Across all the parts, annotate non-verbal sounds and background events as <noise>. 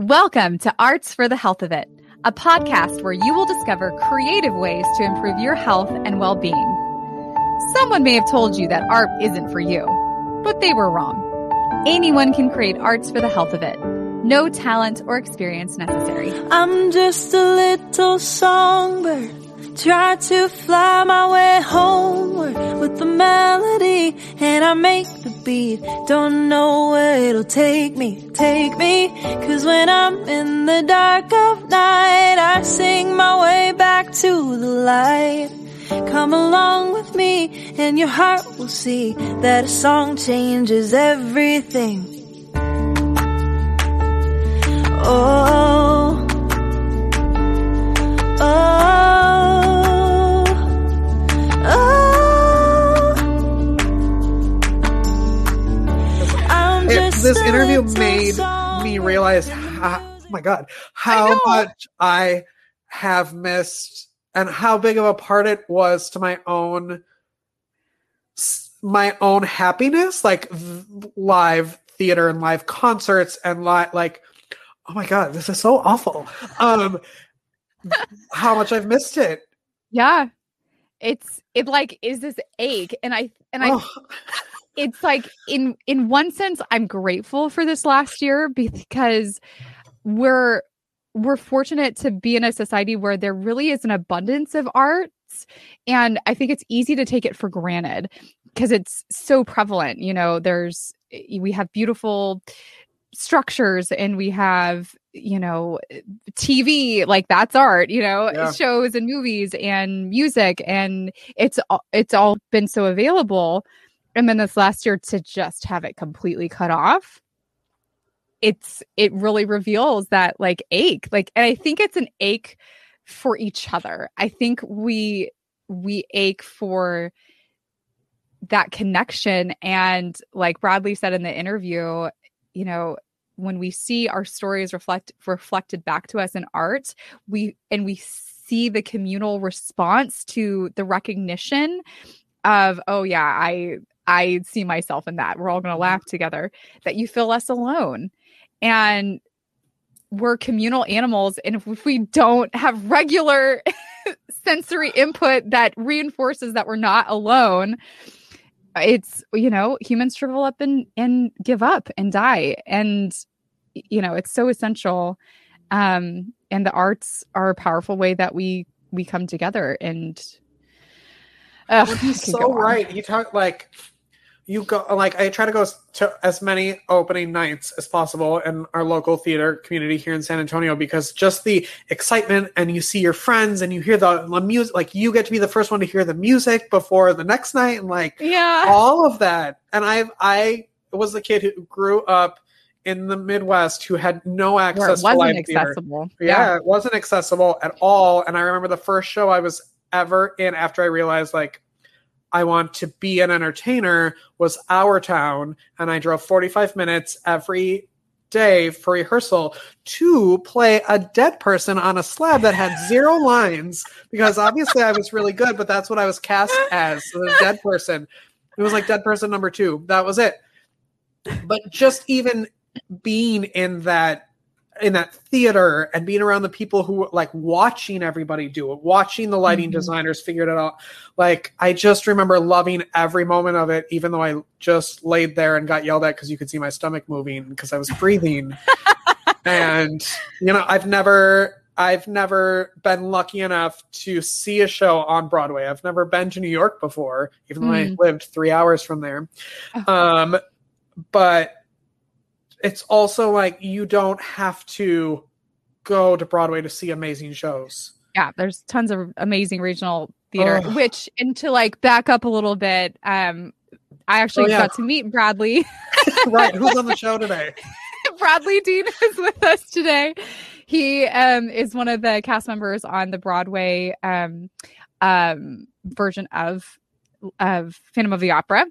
Welcome to Arts for the Health of It, a podcast where you will discover creative ways to improve your health and well being. Someone may have told you that art isn't for you, but they were wrong. Anyone can create arts for the health of it. No talent or experience necessary. I'm just a little songbird. Try to fly my way homeward with the melody and I make the beat. Don't know where it'll take me, take me. Cause when I'm in the dark of night, I sing my way back to the light. Come along with me and your heart will see that a song changes everything. Oh, this interview made me realize how, oh my god how know. much i have missed and how big of a part it was to my own my own happiness like live theater and live concerts and li- like oh my god this is so awful. Um how much i've missed it. Yeah. It's it like is this ache? And I and I Oh, it's like in in one sense I'm grateful for this last year because we're we're fortunate to be in a society where there really is an abundance of arts. And I think it's easy to take it for granted because it's so prevalent you know? There's we have beautiful structures and we have you know TV like that's art you know Yeah. shows and movies and music and it's it's all been so available and then this last year to just have it completely cut off it's it really reveals that like ache like and i think it's an ache for each other i think we we ache for that connection and like bradley said in the interview you know when we see our stories reflect reflected back to us in art we and we see the communal response to the recognition of oh yeah i i see myself in that. We're all going to mm-hmm. laugh together that you feel less alone. And we're communal animals and if we don't have regular <laughs> sensory input that reinforces that we're not alone it's you know humans shrivel up and and give up and die. And you know it's so essential um and the arts are a powerful way that we we come together. And Ugh, Well, he's so right. You talk like you go like I try to go to as many opening nights as possible in our local theater community here in San Antonio because just the excitement and you see your friends and you hear the, the music like you get to be the first one to hear the music before the next night and like yeah. all of that. And I I was the kid who grew up in the Midwest who had no where access it to live wasn't theater. accessible. Yeah, it wasn't accessible at all. And i remember the first show i was ever in after i realized like i want to be an entertainer was our town and i drove 45 minutes every day for rehearsal to play a dead person on a slab that had zero <laughs> lines because obviously i was really good but that's what i was cast as the dead person. It was like dead person number two. That was it. But just even being in that in that theater and being around the people who were like watching everybody do it, watching the lighting Mhm. designers figure it out. Like I just remember loving every moment of it, even though I just laid there and got yelled at because you could see my stomach moving because I was breathing. <laughs> and you know, I've never I've never been lucky enough to see a show on Broadway. I've never been to New York before, even though I Mm. lived three hours from there. Oh. Um, but it's also like you don't have to go to Broadway to see amazing shows. yeah there's tons of amazing regional theater which and to like back up a little bit um i actually Oh, yeah. got to meet bradley <laughs> right? Who's on the <laughs> show today? Bradley Dean is with us today. He um, is one of the cast members on the Broadway um, um, version of of Phantom of the Opera,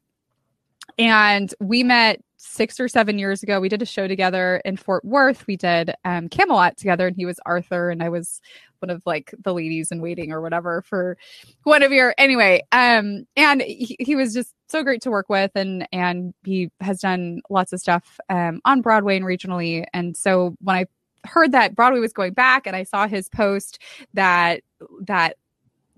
and we met six or seven years ago. We did a show together in Fort Worth. We did um, Camelot together, and he was Arthur, and I was one of like the ladies in waiting or whatever for Guinevere. Anyway, um, and he, he was just so great to work with, and and he has done lots of stuff um, on Broadway and regionally. And so when I heard that Broadway was going back, and I saw his post that that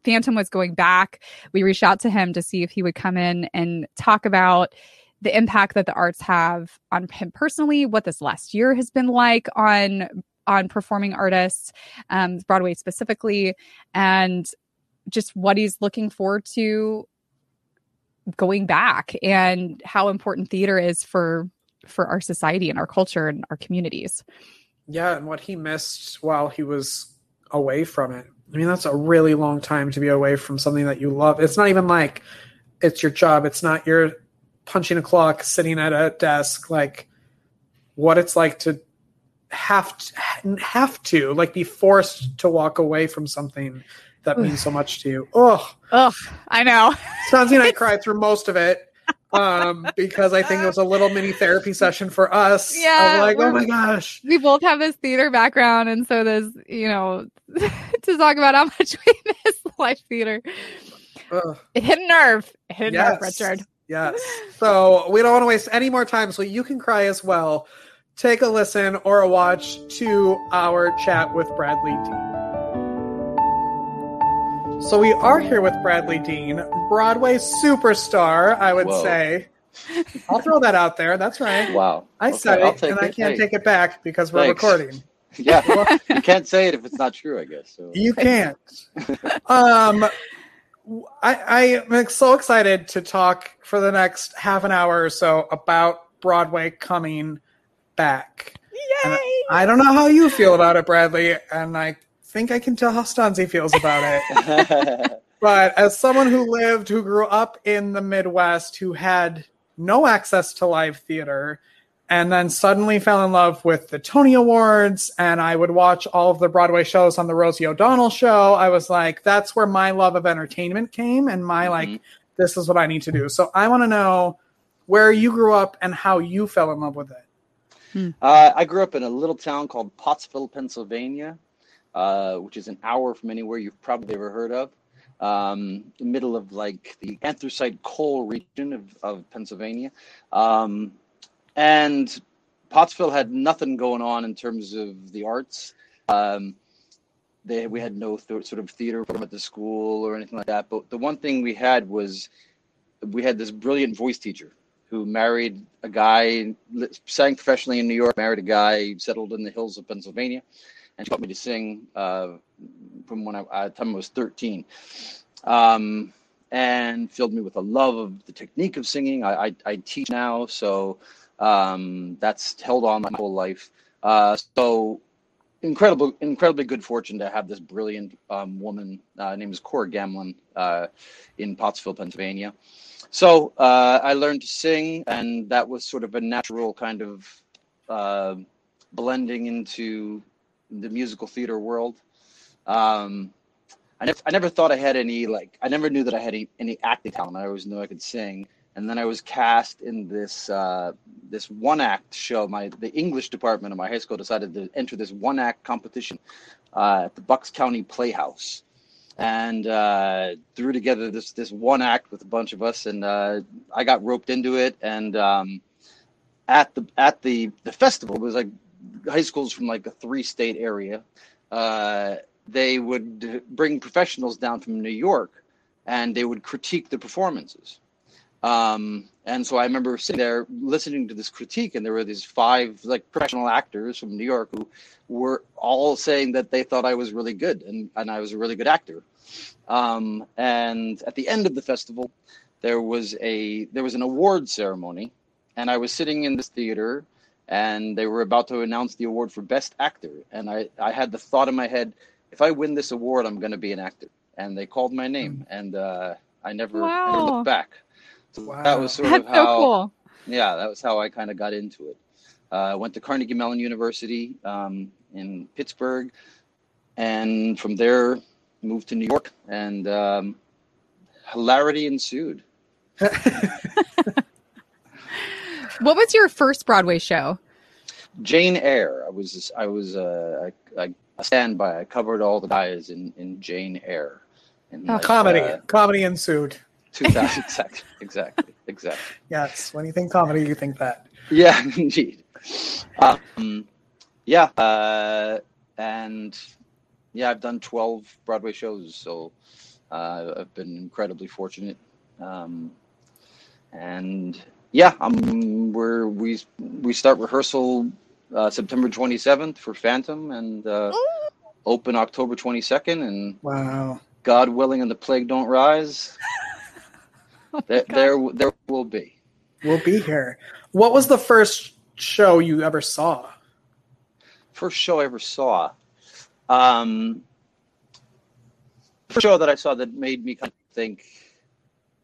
Phantom was going back. We reached out to him to see if he would come in and talk about the impact that the arts have on him personally, what this last year has been like on on performing artists, um, Broadway specifically, and just what he's looking forward to going back and how important theater is for for our society and our culture and our communities. Yeah, and what he missed while he was away from it. I mean, that's a really long time to be away from something that you love. It's not even like it's your job. It's not you're punching a clock, sitting at a desk. Like what it's like to have to, have to like be forced to walk away from something that means so much to you. Oh, oh, I know. Stanzi and I <laughs> cried through most of it um, because I think it was a little mini therapy session for us. Yeah, like oh my gosh, we both have this theater background, and so there's you know <laughs> to talk about how much <laughs> we miss live theater. Ugh. It hit a nerve. It hit a yes. nerve, Richard. Yes. So we don't want to waste any more time, so you can cry as well. Take a listen or a watch to our chat with Bradley Dean. So we are here with Bradley Dean, Broadway superstar, I would Whoa. say. I'll throw that out there. That's right. Wow. I okay, said it, and it. I can't hey. take it back because we're Thanks. recording. <laughs> Yeah, well, you can't say it if it's not true. I guess so. you can't. um, I, I am so excited to talk for the next half an hour or so about Broadway coming back. Yay! I don't know how you feel about it, Bradley, and I think I can tell how Stanzi feels about it. <laughs> but as someone who lived, who grew up in the Midwest, who had no access to live theater, and then suddenly fell in love with the Tony Awards, and I would watch all of the Broadway shows on the Rosie O'Donnell show. I was like, that's where my love of entertainment came, and my mm-hmm. like, this is what I need to do. So I want to know where you grew up and how you fell in love with it. Hmm. Uh, I grew up in a little town called Pottsville, Pennsylvania uh, which is an hour from anywhere you've probably ever heard of. Um, the middle of like the anthracite coal region of, of Pennsylvania. Um, and Pottsville had nothing going on in terms of the arts. Um, they, we had no th- sort of theater program at the school or anything like that. But the one thing we had was we had this brilliant voice teacher who married a guy, sang professionally in New York, married a guy, settled in the hills of Pennsylvania and she taught me to sing uh, from when I, I time I was 13. Um, and filled me with a love of the technique of singing. I, I, I teach now, so um, that's held on my whole life. Uh, so incredible, incredibly good fortune to have this brilliant um, woman. Uh, name is Cora Gamlin uh, in Pottsville, Pennsylvania. So uh, I learned to sing, and that was sort of a natural kind of uh, blending into the musical theater world. Um, I never, I never thought I had any like I never knew that I had any, any acting talent. I always knew I could sing. And then I was cast in this uh, this one act show. My the English department of my high school decided to enter this one act competition uh, at the Bucks County Playhouse, and uh, threw together this this one act with a bunch of us. And uh, I got roped into it. And um, at the at the the festival, it was like high schools from like a three state area, uh, they would bring professionals down from New York and they would critique the performances. Um, and so I remember sitting there listening to this critique, and there were these five like professional actors from New York who were all saying that they thought I was really good and, and I was a really good actor. Um, and at the end of the festival, there was a there was an award ceremony, and I was sitting in this theater and they were about to announce the award for best actor and i i had the thought in my head if i win this award i'm going to be an actor and they called my name hmm. and uh, i never, wow. I never looked back so wow. that was sort That's of how so cool. yeah that was how i kind of got into it uh, i uh, went to carnegie mellon university um, in pittsburgh and from there moved to new york and um, hilarity ensued <laughs> <laughs> What was your first Broadway show? Jane Eyre. I was I was uh, I, I standby. I covered all the guys in in Jane Eyre. In oh, like, comedy, uh, comedy ensued. 2000 exactly, exactly, exactly. Yes, when you think comedy, you think that. Yeah, <laughs> indeed. Um, yeah, uh, and yeah, I've done 12 Broadway shows, so uh, I've been incredibly fortunate. Um, and yeah, um, we're we we start rehearsal uh, September 27th for Phantom and uh, open October 22nd, and Wow. God willing, and the plague don't rise, <laughs> Oh there there, there will be. We'll be here. What was the first show you ever saw? First show I ever saw. Um, first show that I saw that made me kind of think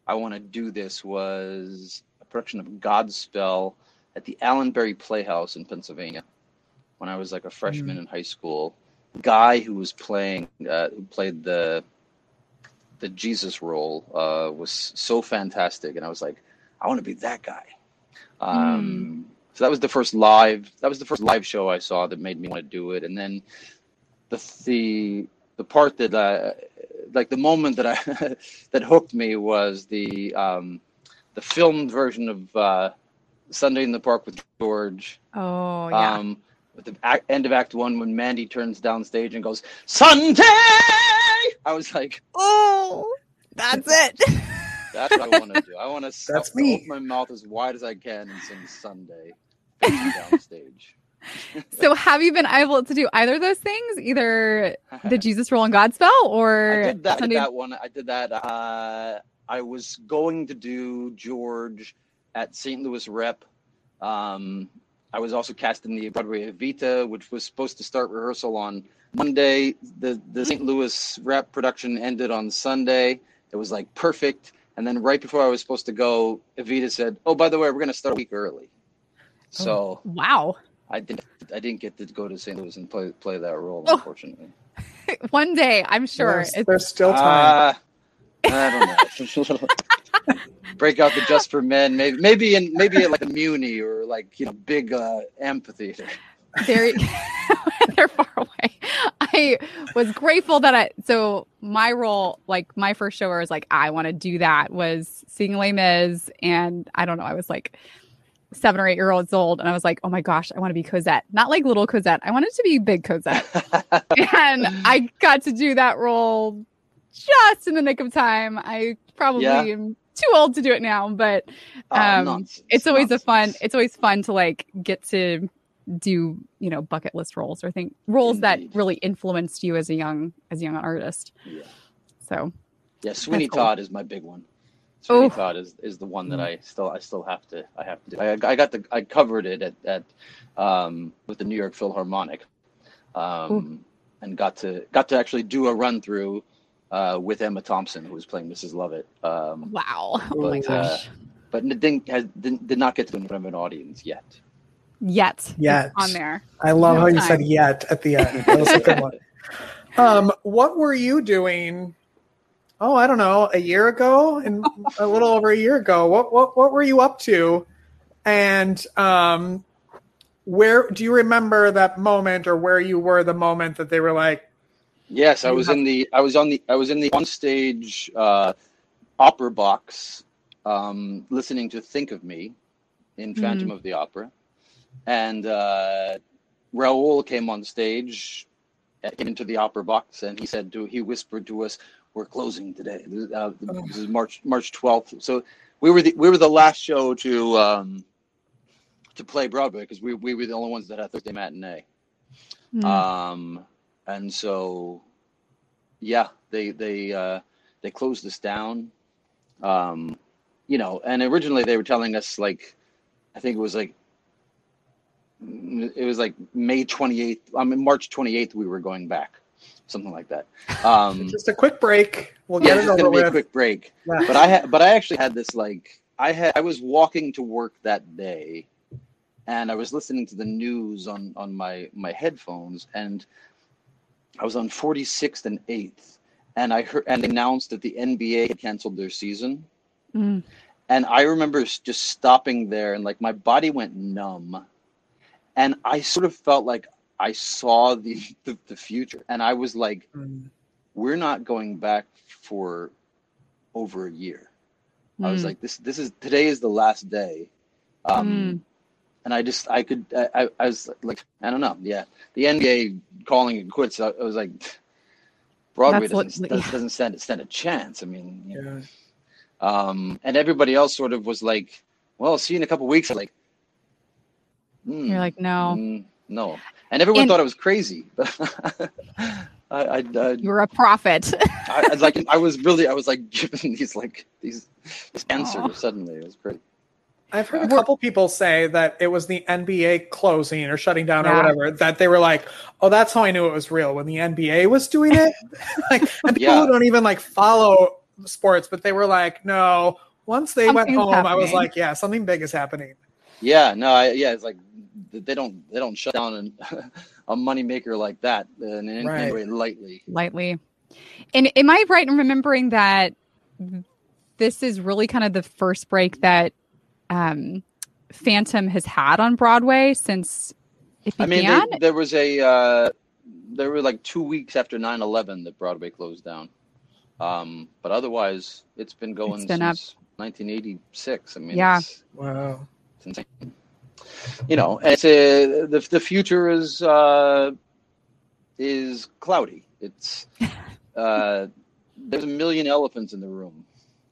I want to do this was a production of Godspell at the Allenberry Playhouse in Pennsylvania when I was like a freshman in high school. Guy who was playing, uh, who played the the Jesus role, uh, was so fantastic, and I was like, I want to be that guy. Um, So that was the first live. That was the first live show I saw that made me want to do it, and then the the the part that uh, like the moment that I <laughs> that hooked me was the um, the filmed version of uh, Sunday in the Park with George. Oh yeah. Um, at the act, end of Act One, when Mandy turns down stage and goes Sunday, I was like, oh, that's it. <laughs> that's what I want to do. I want to That's me. open my mouth as wide as I can and sing Sunday facing down stage. <laughs> so have you been able to do either of those things? Either the <laughs> Jesus role and Godspell or I did that, Sunday- that one. I did that. Uh, I was going to do George at St. Louis Rep. Um, I was also cast in the Broadway Evita, which was supposed to start rehearsal on Monday. The the St. Louis Rep production ended on Sunday. It was like perfect. And then right before I was supposed to go, Evita said, "Oh, by the way, we're going to start a week early." So Wow. I didn't I didn't get to go to St. Louis and play play that role, Oh. unfortunately. <laughs> One day, I'm sure. There's, It's, there's still time. Uh, I don't know. <laughs> Break out the Just for Men, maybe maybe in maybe at like a Muny or like you know big uh, amphitheater. very <laughs> they're far away. Was grateful that I so my role, like my first show where I was like, I want to do that was seeing Les Mis and I don't know, I was like seven or eight year olds old and I was like, oh my gosh, I want to be Cosette. Not like little Cosette. I wanted to be big Cosette. <laughs> and I got to do that role just in the nick of time. I probably Yeah. am too old to do it now, but Oh, um, nonsense, it's always a fun it's always fun to like get to do you know bucket list roles or think roles that really influenced you as a young as a young artist Yeah. so Yeah, Sweeney cool. Todd is my big one. Sweeney Oh. Todd is, is the one that Mm. I still I still have to I have to do. I, I got the I covered it at at um, with the New York Philharmonic, um, and got to got to actually do a run through uh, with Emma Thompson who was playing Mrs. Lovett. Um, wow oh my But, uh, gosh but it didn't has, didn't did not get to in front of an audience yet. Yet Yet. On there I love how you said yet at the end. That was a good one. <laughs> Um, what were you doing? Oh, I don't know, a year ago and a little over a year ago. What what what were you up to? And um, where do you remember that moment or where you were the moment that they were like, Yes, I was have- in the I was on the I was in the on stage uh, opera box, um, listening to "Think of Me" in Phantom of the Opera, and uh, Raoul came on stage, uh, came into the opera box, and he said to he whispered to us, "We're closing today. This, uh, this is March March twelfth. So we were the we were the last show to um, to play Broadway because we we were the only ones that had Thursday matinee." Mm. Um, and so, yeah, they they uh, they closed this down. Um, you know, and originally they were telling us like, I think it was like, it was like May twenty eighth. I mean March twenty eighth. We were going back, something like that. Um, <laughs> just a quick break? We'll yeah, get it's it just gonna be a quick break Yeah. but I had, but I actually had this like I had I was walking to work that day, and I was listening to the news on on my my headphones, and I was on 46th and 8th, and I heard and announced that the NBA had canceled their season, Mm. and I remember just stopping there, and like my body went numb, and I sort of felt like I saw the <laughs> the, the future, and I was like Mm. we're not going back for over a year. I was Mm. like, this this is today is the last day. Um, and I just I could I, I, I was like I don't know yeah the NBA calling it quits I, I was like Broadway That's doesn't yeah. doesn't, doesn't stand stand a chance I mean you know, Yeah. um and everybody else sort of was like well see you in a couple weeks like "Hmm, You're like, no, mm, no and everyone And- thought I was crazy <laughs> I I, I, you're a prophet. <laughs> I, I like I was really I was like given these like these this answer Aw. suddenly it was great I've heard a couple people say that it was the NBA closing or shutting down or whatever that they were like, "Oh, that's how I knew it was real when the NBA was doing it." <laughs> like, and people Yeah. who don't even like follow sports, but they were like, "No." Once they went Something's home, I was like, "Yeah, something big is happening." Yeah, no, I, yeah, it's like they don't they don't shut down an, <laughs> a moneymaker like that uh, in any Right. way lightly. lightly. And am I right in remembering that this is really kind of the first break that um, Phantom has had on Broadway since it I mean, began? there, there was a uh, there were like two weeks after 9-11 that Broadway closed down, um, but otherwise it's been going It's been up. since 1986. I mean, Yeah. it's, Wow. Insane. You know, it's a, the the future is uh, is cloudy. It's <laughs> uh, there's a million elephants in the room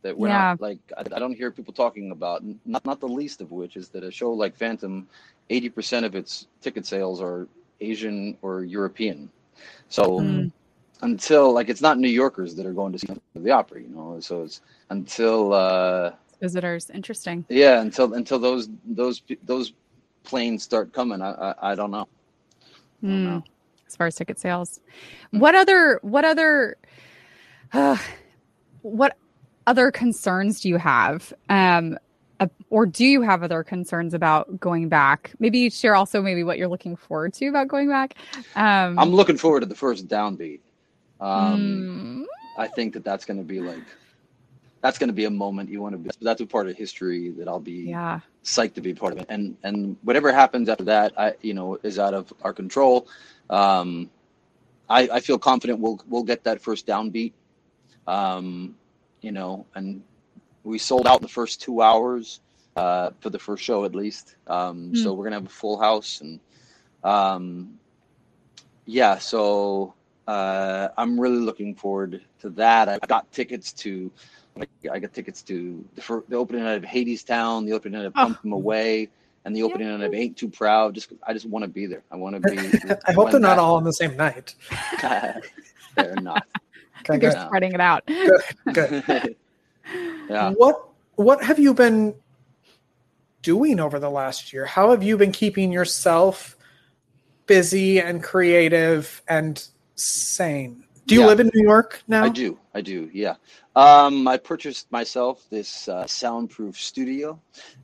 that we're not like I, I don't hear people talking about. Not not the least of which is that a show like Phantom, eighty percent of its ticket sales are Asian or European. So Mm. until like it's not New Yorkers that are going to see the opera, you know. So it's until uh, Visitors. Interesting. yeah, until until those those those planes start coming, I I, I don't know. I don't Mm, know. as far as ticket sales. What other what other uh, <sighs> what other concerns do you have? Um uh, or do you have other concerns about going back? Maybe share also maybe what you're looking forward to about going back. Um I'm looking forward to the first downbeat. Um, mm, I think that that's going to be like that's going to be a moment you want to be. That's a part of history that I'll be yeah. psyched to be part of it. And and whatever happens after that, I you know is out of our control. Um, I I feel confident we'll we'll get that first downbeat. Um, you know, and we sold out the first two hours uh, for the first show at least. Um, So we're gonna have a full house and um, yeah. So uh, I'm really looking forward to that. I got tickets to. I got tickets to the, fir- the opening night of Hadestown, the opening night of Oh. Come From Away, and the opening night of Ain't Too Proud. Just I just want to be there. I want to be. <laughs> I hope they're not all on the same night. <laughs> <laughs> they're not. Okay, You're good. Spreading it out. Good. yeah. What What have you been doing over the last year? How have you been keeping yourself busy and creative and sane? Do you Yeah. live in New York now? I do. I do. Yeah. Um, I purchased myself this uh, soundproof studio,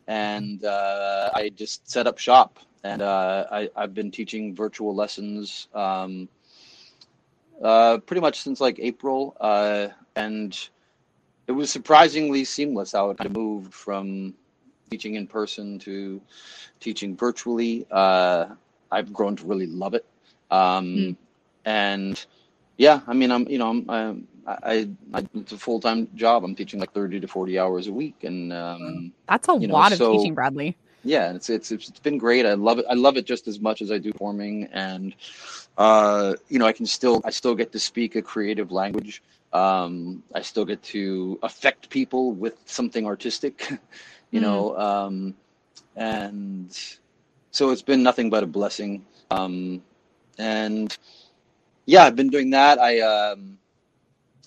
and uh, I just set up shop. And uh, I, I've been teaching virtual lessons um, uh, pretty much since like April, uh, and it was surprisingly seamless how it kind of moved from teaching in person to teaching virtually. Uh, I've grown to really love it, um, Mm. and yeah, I mean, I'm you know, I'm, I'm I, I it's a full time job. I'm teaching like thirty to forty hours a week, and um, That's a You know, lot of so- teaching, Bradley. yeah, it's it's it's been great. I love it. I love it just as much as I do forming, and uh, you know, I can still I still get to speak a creative language. Um, I still get to affect people with something artistic, <laughs> you Mm. know, um, and so it's been nothing but a blessing. Um, and yeah, I've been doing that. I um,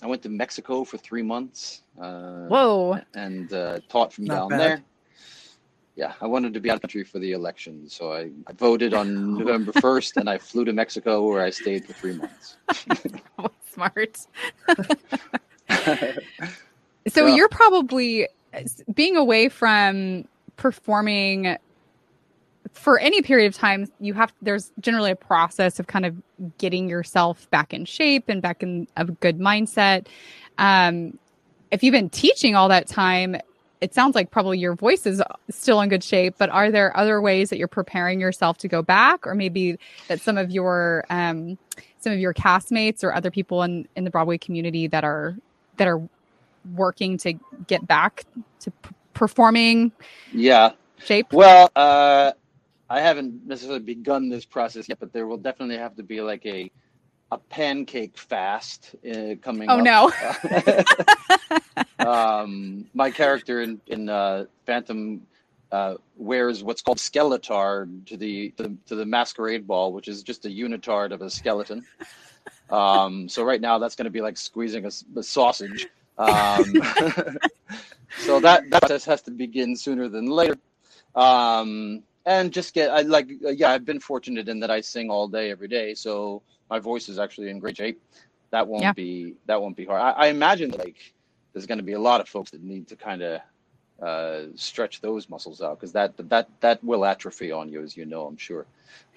I went to Mexico for three months. Uh, Whoa. and uh, taught from Not down bad. there. Yeah, I wanted to be out of the country for the election, so I, I voted on November <laughs> 1st and I flew to Mexico where I stayed for three months. <laughs> Smart. <laughs> So Yeah. you're probably being away from performing for any period of time you have there's generally a process of kind of getting yourself back in shape and back in a good mindset. Um if you've been teaching all that time it sounds like probably your voice is still in good shape but are there other ways that you're preparing yourself to go back? Or maybe that some of your um some of your castmates or other people in in the broadway community that are that are working to get back to p- performing yeah, shape? Well, uh, I haven't necessarily begun this process yet, but there will definitely have to be like a a pancake fast uh, coming. Oh up. no! <laughs> <laughs> um, my character in in uh, Phantom uh, wears what's called skeletard to the, to the to the masquerade ball, which is just a unitard of a skeleton. Um, so right now, that's going to be like squeezing a, a sausage. Um, <laughs> so that that process has to begin sooner than later. Um, and just get I like yeah, I've been fortunate in that I sing all day every day, so my voice is actually in great shape. That won't Yeah. be that won't be hard. I, I imagine like there's going to be a lot of folks that need to kind of uh, stretch those muscles out because that that that will atrophy on you, as you know. I'm sure.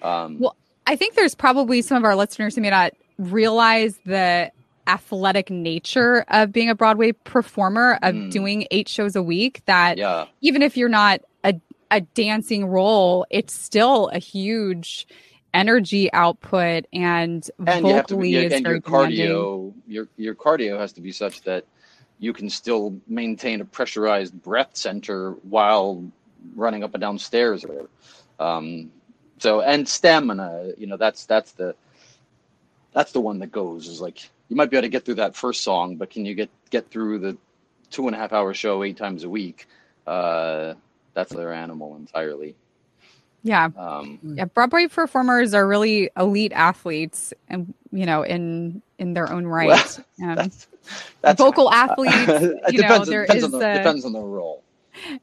Um, Well, I think there's probably some of our listeners who may not realize the athletic nature of being a Broadway performer, of Mm. doing eight shows a week, that yeah, even if you're not a, a dancing role, it's still a huge energy output and, and you have to vocally be, and your cardio your your cardio has to be such that you can still maintain a pressurized breath center while running up and down stairs or whatever. Um, so and stamina, you know, that's that's the that's the one that goes is like you might be able to get through that first song, but can you get get through the two and a half hour show eight times a week? Uh, that's their animal entirely. Yeah. Um, Yeah, Broadway performers are really elite athletes, and you know, in in their own right. Well, <laughs> um, that's, that's vocal <laughs> athletes, it you know, depends, there depends is on the, a- depends on the role.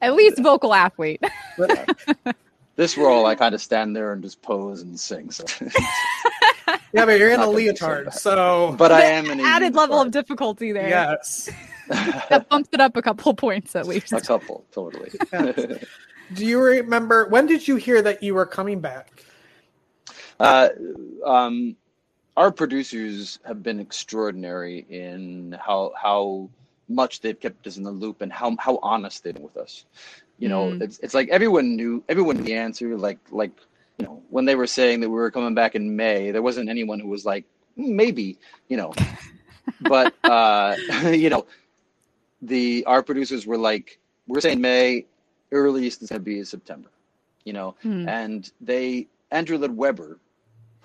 at least vocal athlete. <laughs> This role, I kind of stand there and just pose and sing. So. Yeah, but you're in a leotard, so but I am an Added level of difficulty there. yes. <laughs> That bumps it up a couple points at least. a couple, totally. <laughs> Do you remember when did you hear that you were coming back? uh, um, our producers have been extraordinary in how how much they've kept us in the loop and how how honest they've been with us. You know, Mm. it's it's like everyone knew everyone knew the answer. Like like you know when they were saying that we were coming back in May, there wasn't anyone who was like "Mm, maybe you know, <laughs> but uh, you know, the our producers were like we're saying May, earliest is going to be September. You know, Hmm. and they Andrew Lloyd Webber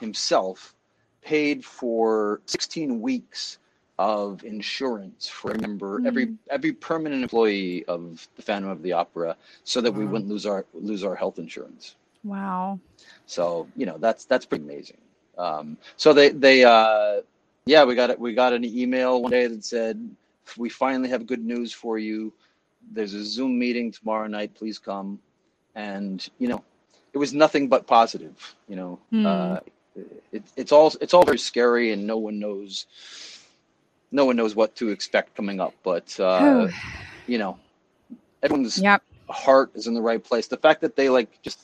himself paid for 16 weeks of insurance for every member, every Mm. every permanent employee of the Phantom of the Opera, so that we wouldn't lose our lose our health insurance. Wow. So you know that's that's pretty amazing. Um, so they they uh, yeah we got it we got an email one day that said we finally have good news for you. There's a Zoom meeting tomorrow night. Please come. And you know it was nothing but positive. You know Hmm. uh, it, it's all it's all very scary and no one knows no one knows what to expect coming up. But uh, you know everyone's Yep. heart is in the right place. The fact that they like just,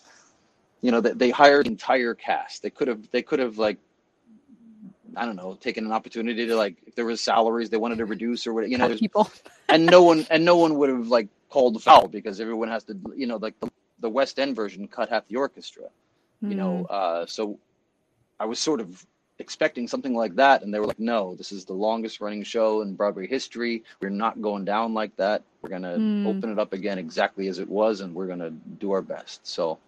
you know, that they hired the entire cast. They could have, they could have like, I don't know, taken an opportunity to like, if there was salaries they wanted to reduce or what, you know, people. <laughs> and no one, and no one would have like called the foul because everyone has to, you know, like the, the West End version cut half the orchestra, you know, uh, so I was sort of expecting something like that and they were like no this is the longest running show in broadway history we're not going down like that we're going to Hmm. open it up again exactly as it was and we're going to do our best so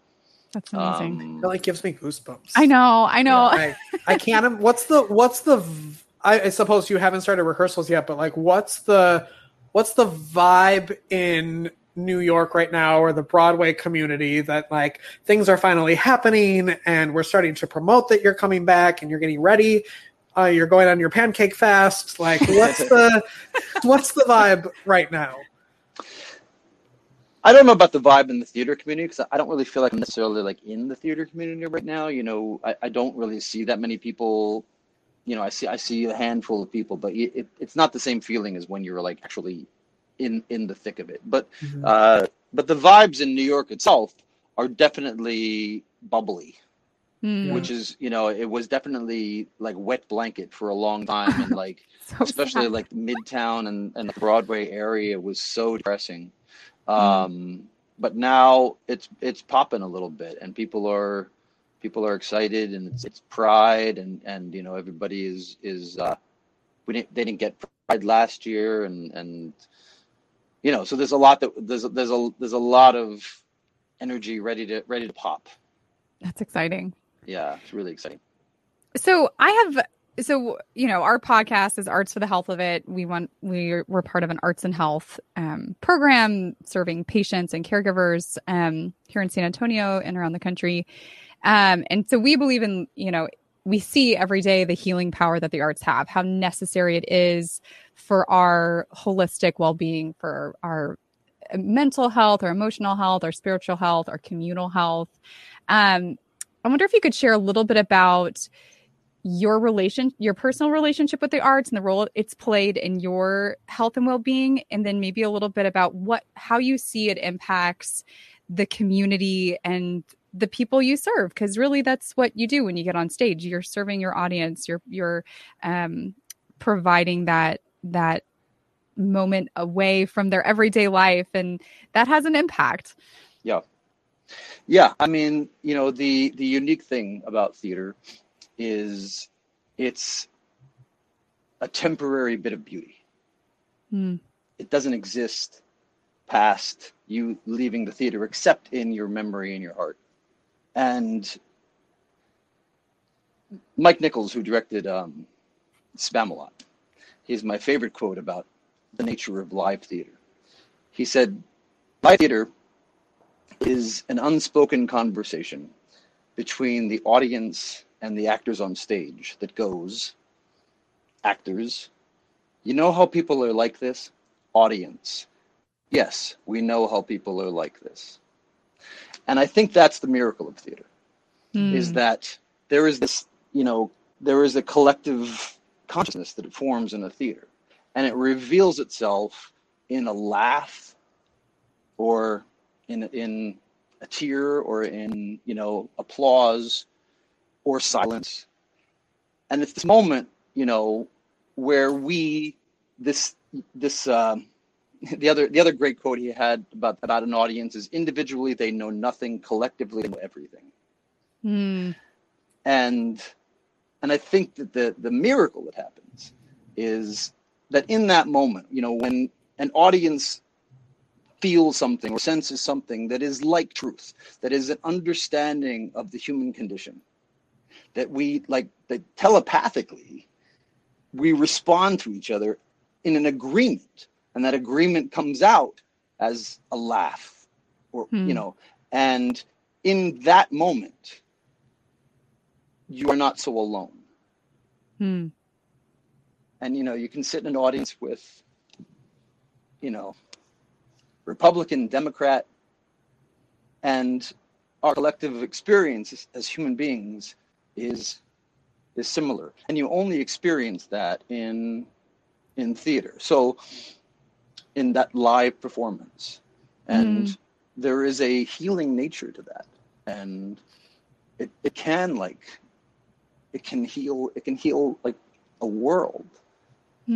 That's amazing. um, It like gives me goosebumps. I know. I know. I, I can't. im- What's the what's the? I suppose you haven't started rehearsals yet, but like, what's the what's the vibe in New York right now, or the Broadway community that like things are finally happening, and we're starting to promote that you're coming back, and you're getting ready. Uh, you're going on your pancake fast. Like, what's <laughs> the what's the vibe right now? I don't know about the vibe in the theater community because I don't really feel like I'm necessarily like in the theater community right now. You know, I, I don't really see that many people. You know, I see I see a handful of people, but it, it, it's not the same feeling as when you're like actually in in the thick of it. But uh, but the vibes in New York itself are definitely bubbly, Hmm. which is you know it was definitely like wet blanket for a long time, and like <laughs> So especially sad. like Midtown and, and the Broadway area was so depressing. Mm. Um, But now it's it's popping a little bit, and people are people are excited, and it's it's pride, and and you know everybody is is uh, we didn't they didn't get pride last year, and and you know so there's a lot that there's there's a there's a lot of energy ready to ready to pop. That's exciting. Yeah, it's really exciting. So I have so you know our podcast is arts for the health of it. We want we're, we're part of an arts and health um, program serving patients and caregivers um, here in san antonio and around the country. Um, and so we believe in you know we see every day the healing power that the arts have how necessary it is for our holistic well-being for our mental health our emotional health our spiritual health our communal health. Um, i wonder if you could share a little bit about your relation your personal relationship with the arts and the role it's played in your health and well-being and then maybe a little bit about what how you see it impacts the community and the people you serve because really that's what you do when you get on stage. You're serving your audience. You're you're um, providing that that moment away from their everyday life and that has an impact. Yeah. Yeah i mean you know the the unique thing about theater is it's a temporary bit of beauty. Mm. It doesn't exist past you leaving the theater except in your memory and your heart. And Mike Nichols, who directed um, Spamalot, he's my favorite quote about the nature of live theater. He said, Live theater is an unspoken conversation between the audience and the actors on stage that goes, actors, you know how people are like this? Audience, yes, we know how people are like this. And I think that's the miracle of theater, Mm. is that there is this, you know, there is a collective consciousness that it forms in a theater, and it reveals itself in a laugh or in in a tear or in you know applause or silence. And it's this moment, you know, where we this this um, <laughs> the other the other great quote he had about about an audience is individually they know nothing, collectively they know everything. Mm. And and I think that the the miracle that happens is that in that moment, you know, when an audience feels something or senses something that is like truth, that is an understanding of the human condition, that we like that telepathically we respond to each other in an agreement and that agreement comes out as a laugh or Hmm. you know and in that moment you are not so alone Mm. and you know you can sit in an audience with you know republican democrat and our collective experience as, as human beings is is similar. And you only experience that in in theater. So in that live performance. And there is a healing nature to that. And it, it can like it can heal it can heal like a world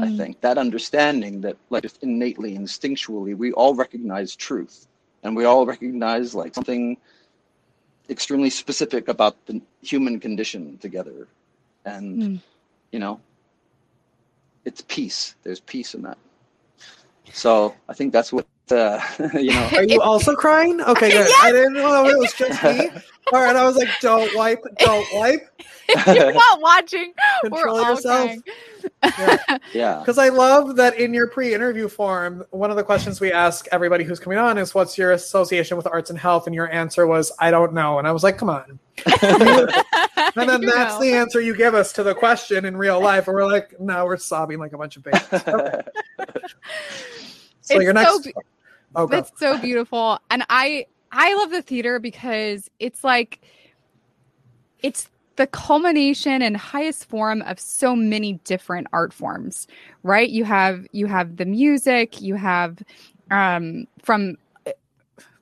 I Mm. think. That understanding that like just innately, instinctually, we all recognize truth, and we all recognize like something extremely specific about the human condition together, and Mm. you know, it's peace. There's peace in that. So I think that's what uh, <laughs> you know. Are you also crying? Okay, good. <laughs> I didn't know it was just me. All right, I was like, don't wipe, don't wipe. If <laughs> you're not watching. We're Control all yourself. crying. Yeah, <laughs> Because I love that in your pre-interview form, one of the questions we ask everybody who's coming on is, "What's your association with arts and health?" And your answer was, "I don't know." And I was like, "Come on!" <laughs> And then You that's know. the answer you give us to the question in real life, and we're like, "No, we're sobbing like a bunch of babies." <laughs> Okay. So It's your so next, be- oh, go. That's so beautiful. And I I love the theater because it's like it's the culmination and highest form of so many different art forms, right? You have you have the music, you have um from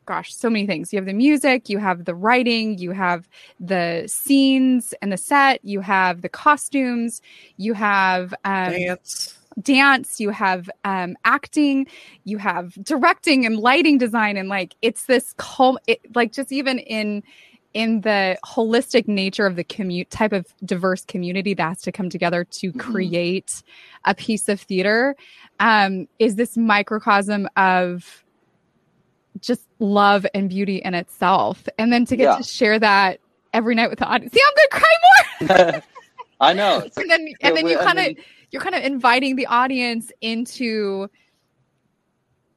gosh, so many things. You have the music, you have the writing, you have the scenes and the set, you have the costumes, you have um dance. dance you have um acting you have directing and lighting design and like it's this cul- it, like just even in in the holistic nature of the commute type of diverse community that has to come together to Mhm. create a piece of theater um is this microcosm of just love and beauty in itself and then to get Yeah. to share that every night with the audience. See, I'm gonna cry more. <laughs> <laughs> I know. And then and then you kind of you're kind of inviting the audience into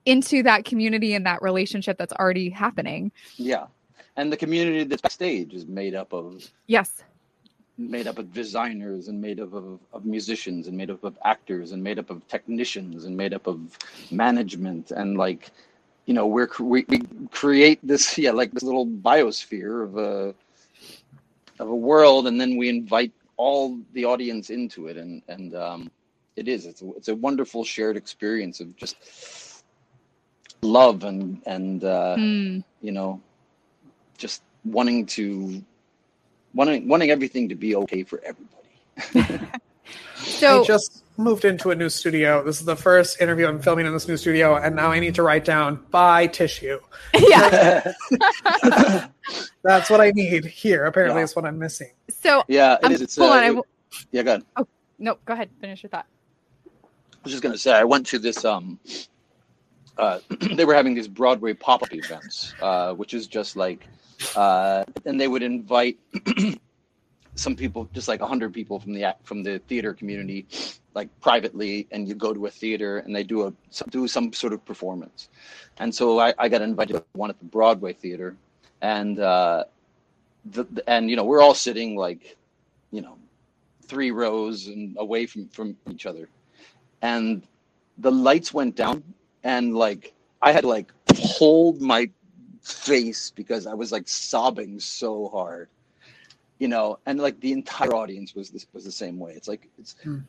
into that community and that relationship that's already happening. yeah, and the community that's backstage is made up of Yes. made up of designers and made up of, of musicians and made up of actors and made up of technicians and made up of management and like you know we're we, we create this <laughs> yeah like this little biosphere of a of a world and then we invite all the audience into it and and um it is it's a, it's a wonderful shared experience of just love and and uh Mm. you know just wanting to wanting wanting everything to be okay for everybody <laughs> So I just moved into a new studio. This is the first interview I'm filming in this new studio, and now I need to write down buy tissue. <laughs> yeah. <laughs> That's what I need here. Apparently, Yeah. is what I'm missing. So yeah it is it's hold uh, on. I it- w- yeah go ahead. Oh no, go ahead. Finish your thought. I was just gonna say I went to this um uh <clears throat> they were having these Broadway pop-up events, uh, which is just like uh and they would invite <clears throat> some people just like hundred people from the from the theater community like privately and you go to a theater and they do a do some sort of performance. And so i, I got invited to one at the broadway theater and uh the- and you know we're all sitting like you know three rows and away from from each other. And the lights went down and like i had like hold my face because i was like sobbing so hard you know and like the entire audience was this was the same way it's like it's Hmm.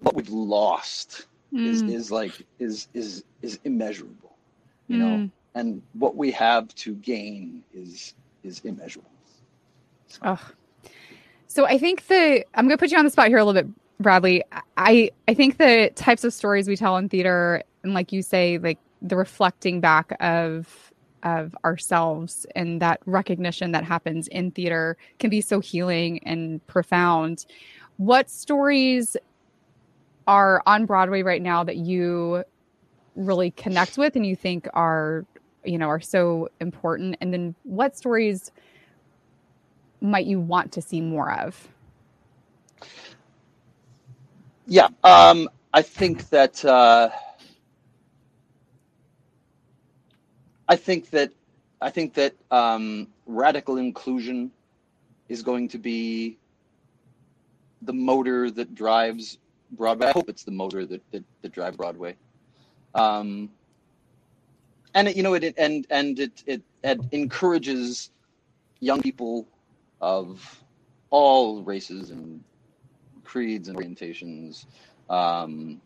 what we've lost is Mm, is like is is is immeasurable you know mm. and what we have to gain is is immeasurable Ugh. So I think the I'm going to put you on the spot here a little bit, Bradley. I I think the types of stories we tell in theater, and like you say, like the reflecting back of of ourselves and that recognition that happens in theater can be so healing and profound. What stories are on Broadway right now that you really connect with and you think are you know are so important and then what stories might you want to see more of? Yeah, um, I think that uh, I think that I think that um, radical inclusion is going to be the motor that drives Broadway. I hope it's the motor that that, that drives Broadway. Um, and it, you know it, it and and it, it it encourages young people of all races and creeds and orientations um,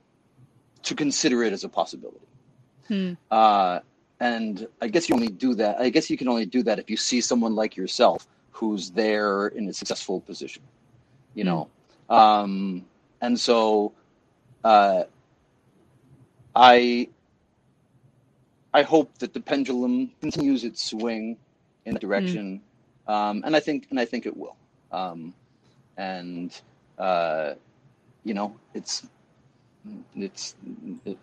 to consider it as a possibility. Hmm. Uh, and I guess you only do that. I guess you can only do that if you see someone like yourself who's there in a successful position, you know. Um, and so, uh, I I hope that the pendulum continues its swing in that direction, um, and I think and I think it will. Um, and uh, you know, it's it's it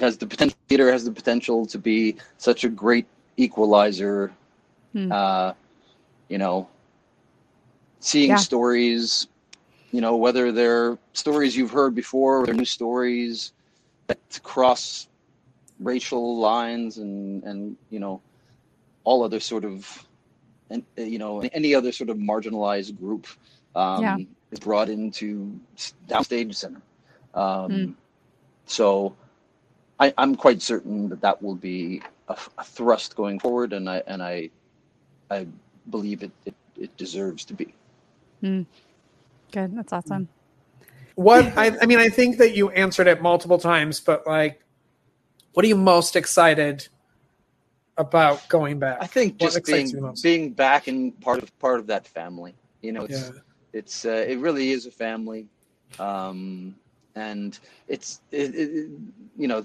has the potential. Theater has the potential to be such a great equalizer. Hmm. Uh, you know, seeing Yeah. stories, you know, whether they're stories you've heard before or they're new stories that cross racial lines and and you know all other sort of and uh, you know any other sort of marginalized group um, Yeah. is brought into downstage center. Um, Mm. So I, I'm quite certain that that will be a thrust going forward, and I and I I believe it it, it deserves to be. Good. That's awesome. What I, I mean, I think that you answered it multiple times, but like, what are you most excited about going back? I think What just being being back and part of part of that family. You know, it's Yeah. it's uh, it really is a family, um, and it's it, it, you know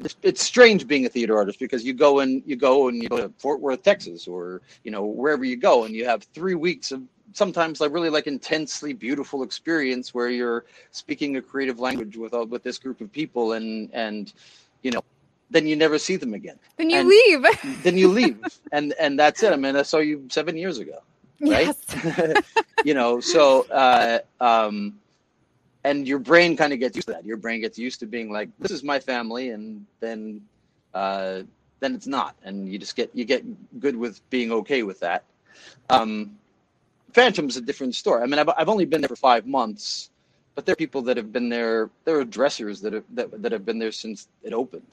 it's, it's strange being a theater artist because you go and you go and you go to Fort Worth, Texas, or you know wherever you go, and you have three weeks of sometimes like really like intensely beautiful experience where you're speaking a creative language with all with this group of people, and and you know then you never see them again Then you And- leave. <laughs> then you leave and and that's it i mean i saw you seven years ago right? <laughs> you know, so uh, um, and your brain kind of gets used to that. Your brain gets used to being like, "This is my family," and then uh, then it's not, and you just get you get good with being okay with that. Um, Phantom's a different story. I mean, I've I've only been there for five months, but there are people that have been there. There are dressers that have that, that have been there since it opened.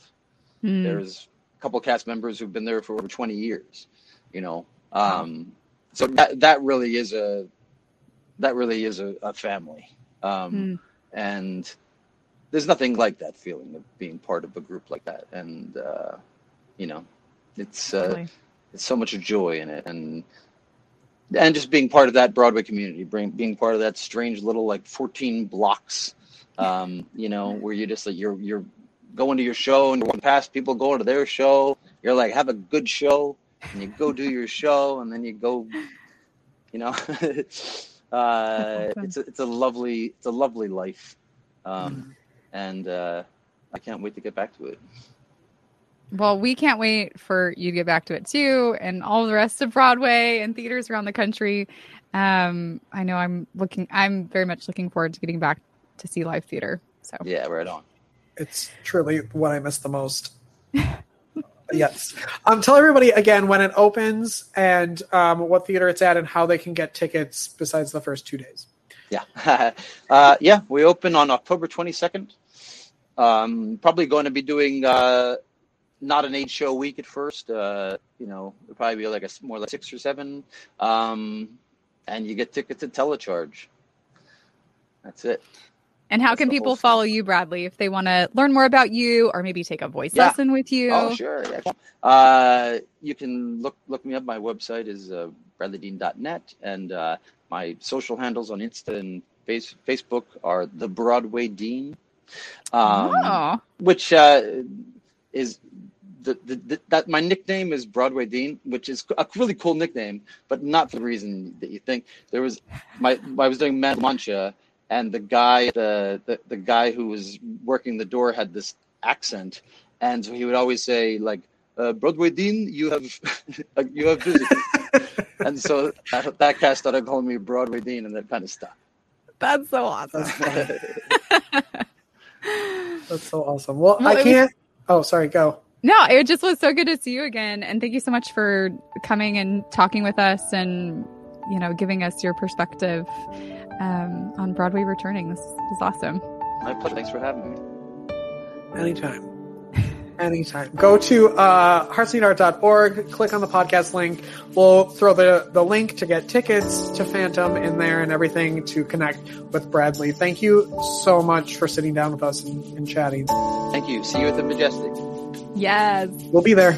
Hmm. There's a couple cast members who've been there for over 20 years. You know, um, so that that really is a that really is a, a family. Um, Hmm. and there's nothing like that feeling of being part of a group like that. And uh, you know it's uh, Totally. it's so much joy in it. And and just being part of that broadway community bring, being part of that strange little like 14 blocks um, you know where you just like you're you're going to your show and you're walking past people going to their show. You're like have a good show. And you go do your show and then you go you know <laughs> uh, it's a, it's a lovely it's a lovely life um, and uh, i can't wait to get back to it Well, we can't wait for you to get back to it too, and all the rest of Broadway and theaters around the country. Um, I know I'm looking. I'm very much looking forward to getting back to see live theater. So yeah right on It's truly what I miss the most. <laughs> yes. Um, tell everybody again when it opens and um, what theater it's at and how they can get tickets besides the first two days. Yeah. <laughs> uh, yeah, we open on October 22nd. Um, probably going to be doing uh, not an eight show week at first. Uh, you know, it'll probably be like a more like six or seven. Um, and you get tickets at telecharge. That's it. And how That's can people follow you, Bradley, if they want to learn more about you or maybe take a voice Yeah. lesson with you? Oh, sure. Yeah. Uh, you can look look me up. My website is uh, bradleydean.net, and uh, my social handles on Insta and face, Facebook are the Broadway Dean. Um, oh, which uh, is the, the, the that my nickname is Broadway Dean, which is a really cool nickname, but not for the reason that you think. There was my I was doing Mad Mancha, and the guy the, the the guy who was working the door had this accent, and so he would always say like. Uh, Broadway Dean, you have <laughs> you have visitors, <laughs> and so that, that cast started calling me Broadway Dean, and that kind of stuff. that's so awesome. That's <laughs> so awesome. Well, Well, I can't. Oh, sorry. Go. No, it just was so good to see you again. And thank you so much for coming and talking with us and, you know, giving us your perspective um, on Broadway returning. This is awesome. My pleasure. Thanks for having me. Anytime. <laughs> Anytime. Go to uh, heartsneedart.org, click on the podcast link. We'll throw the, the link to get tickets to Phantom in there and everything to connect with Bradley. Thank you so much for sitting down with us and, and chatting. Thank you. See you at the Majestic. Yes. We'll be there.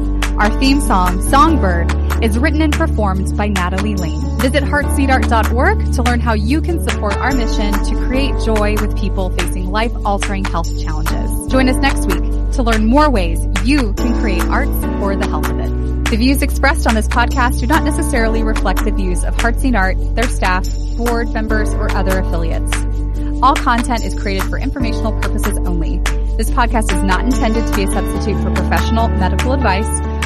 Our theme song, Songbird, is written and performed by Natalie Lane. Visit heartsneedart.org to learn how you can support our mission to create joy with people facing life-altering health challenges. Join us next week to learn more ways you can create arts for the health of it. The views expressed on this podcast do not necessarily reflect the views of Hearts Need Art, their staff, board members, or other affiliates. All content is created for informational purposes only. This podcast is not intended to be a substitute for professional medical advice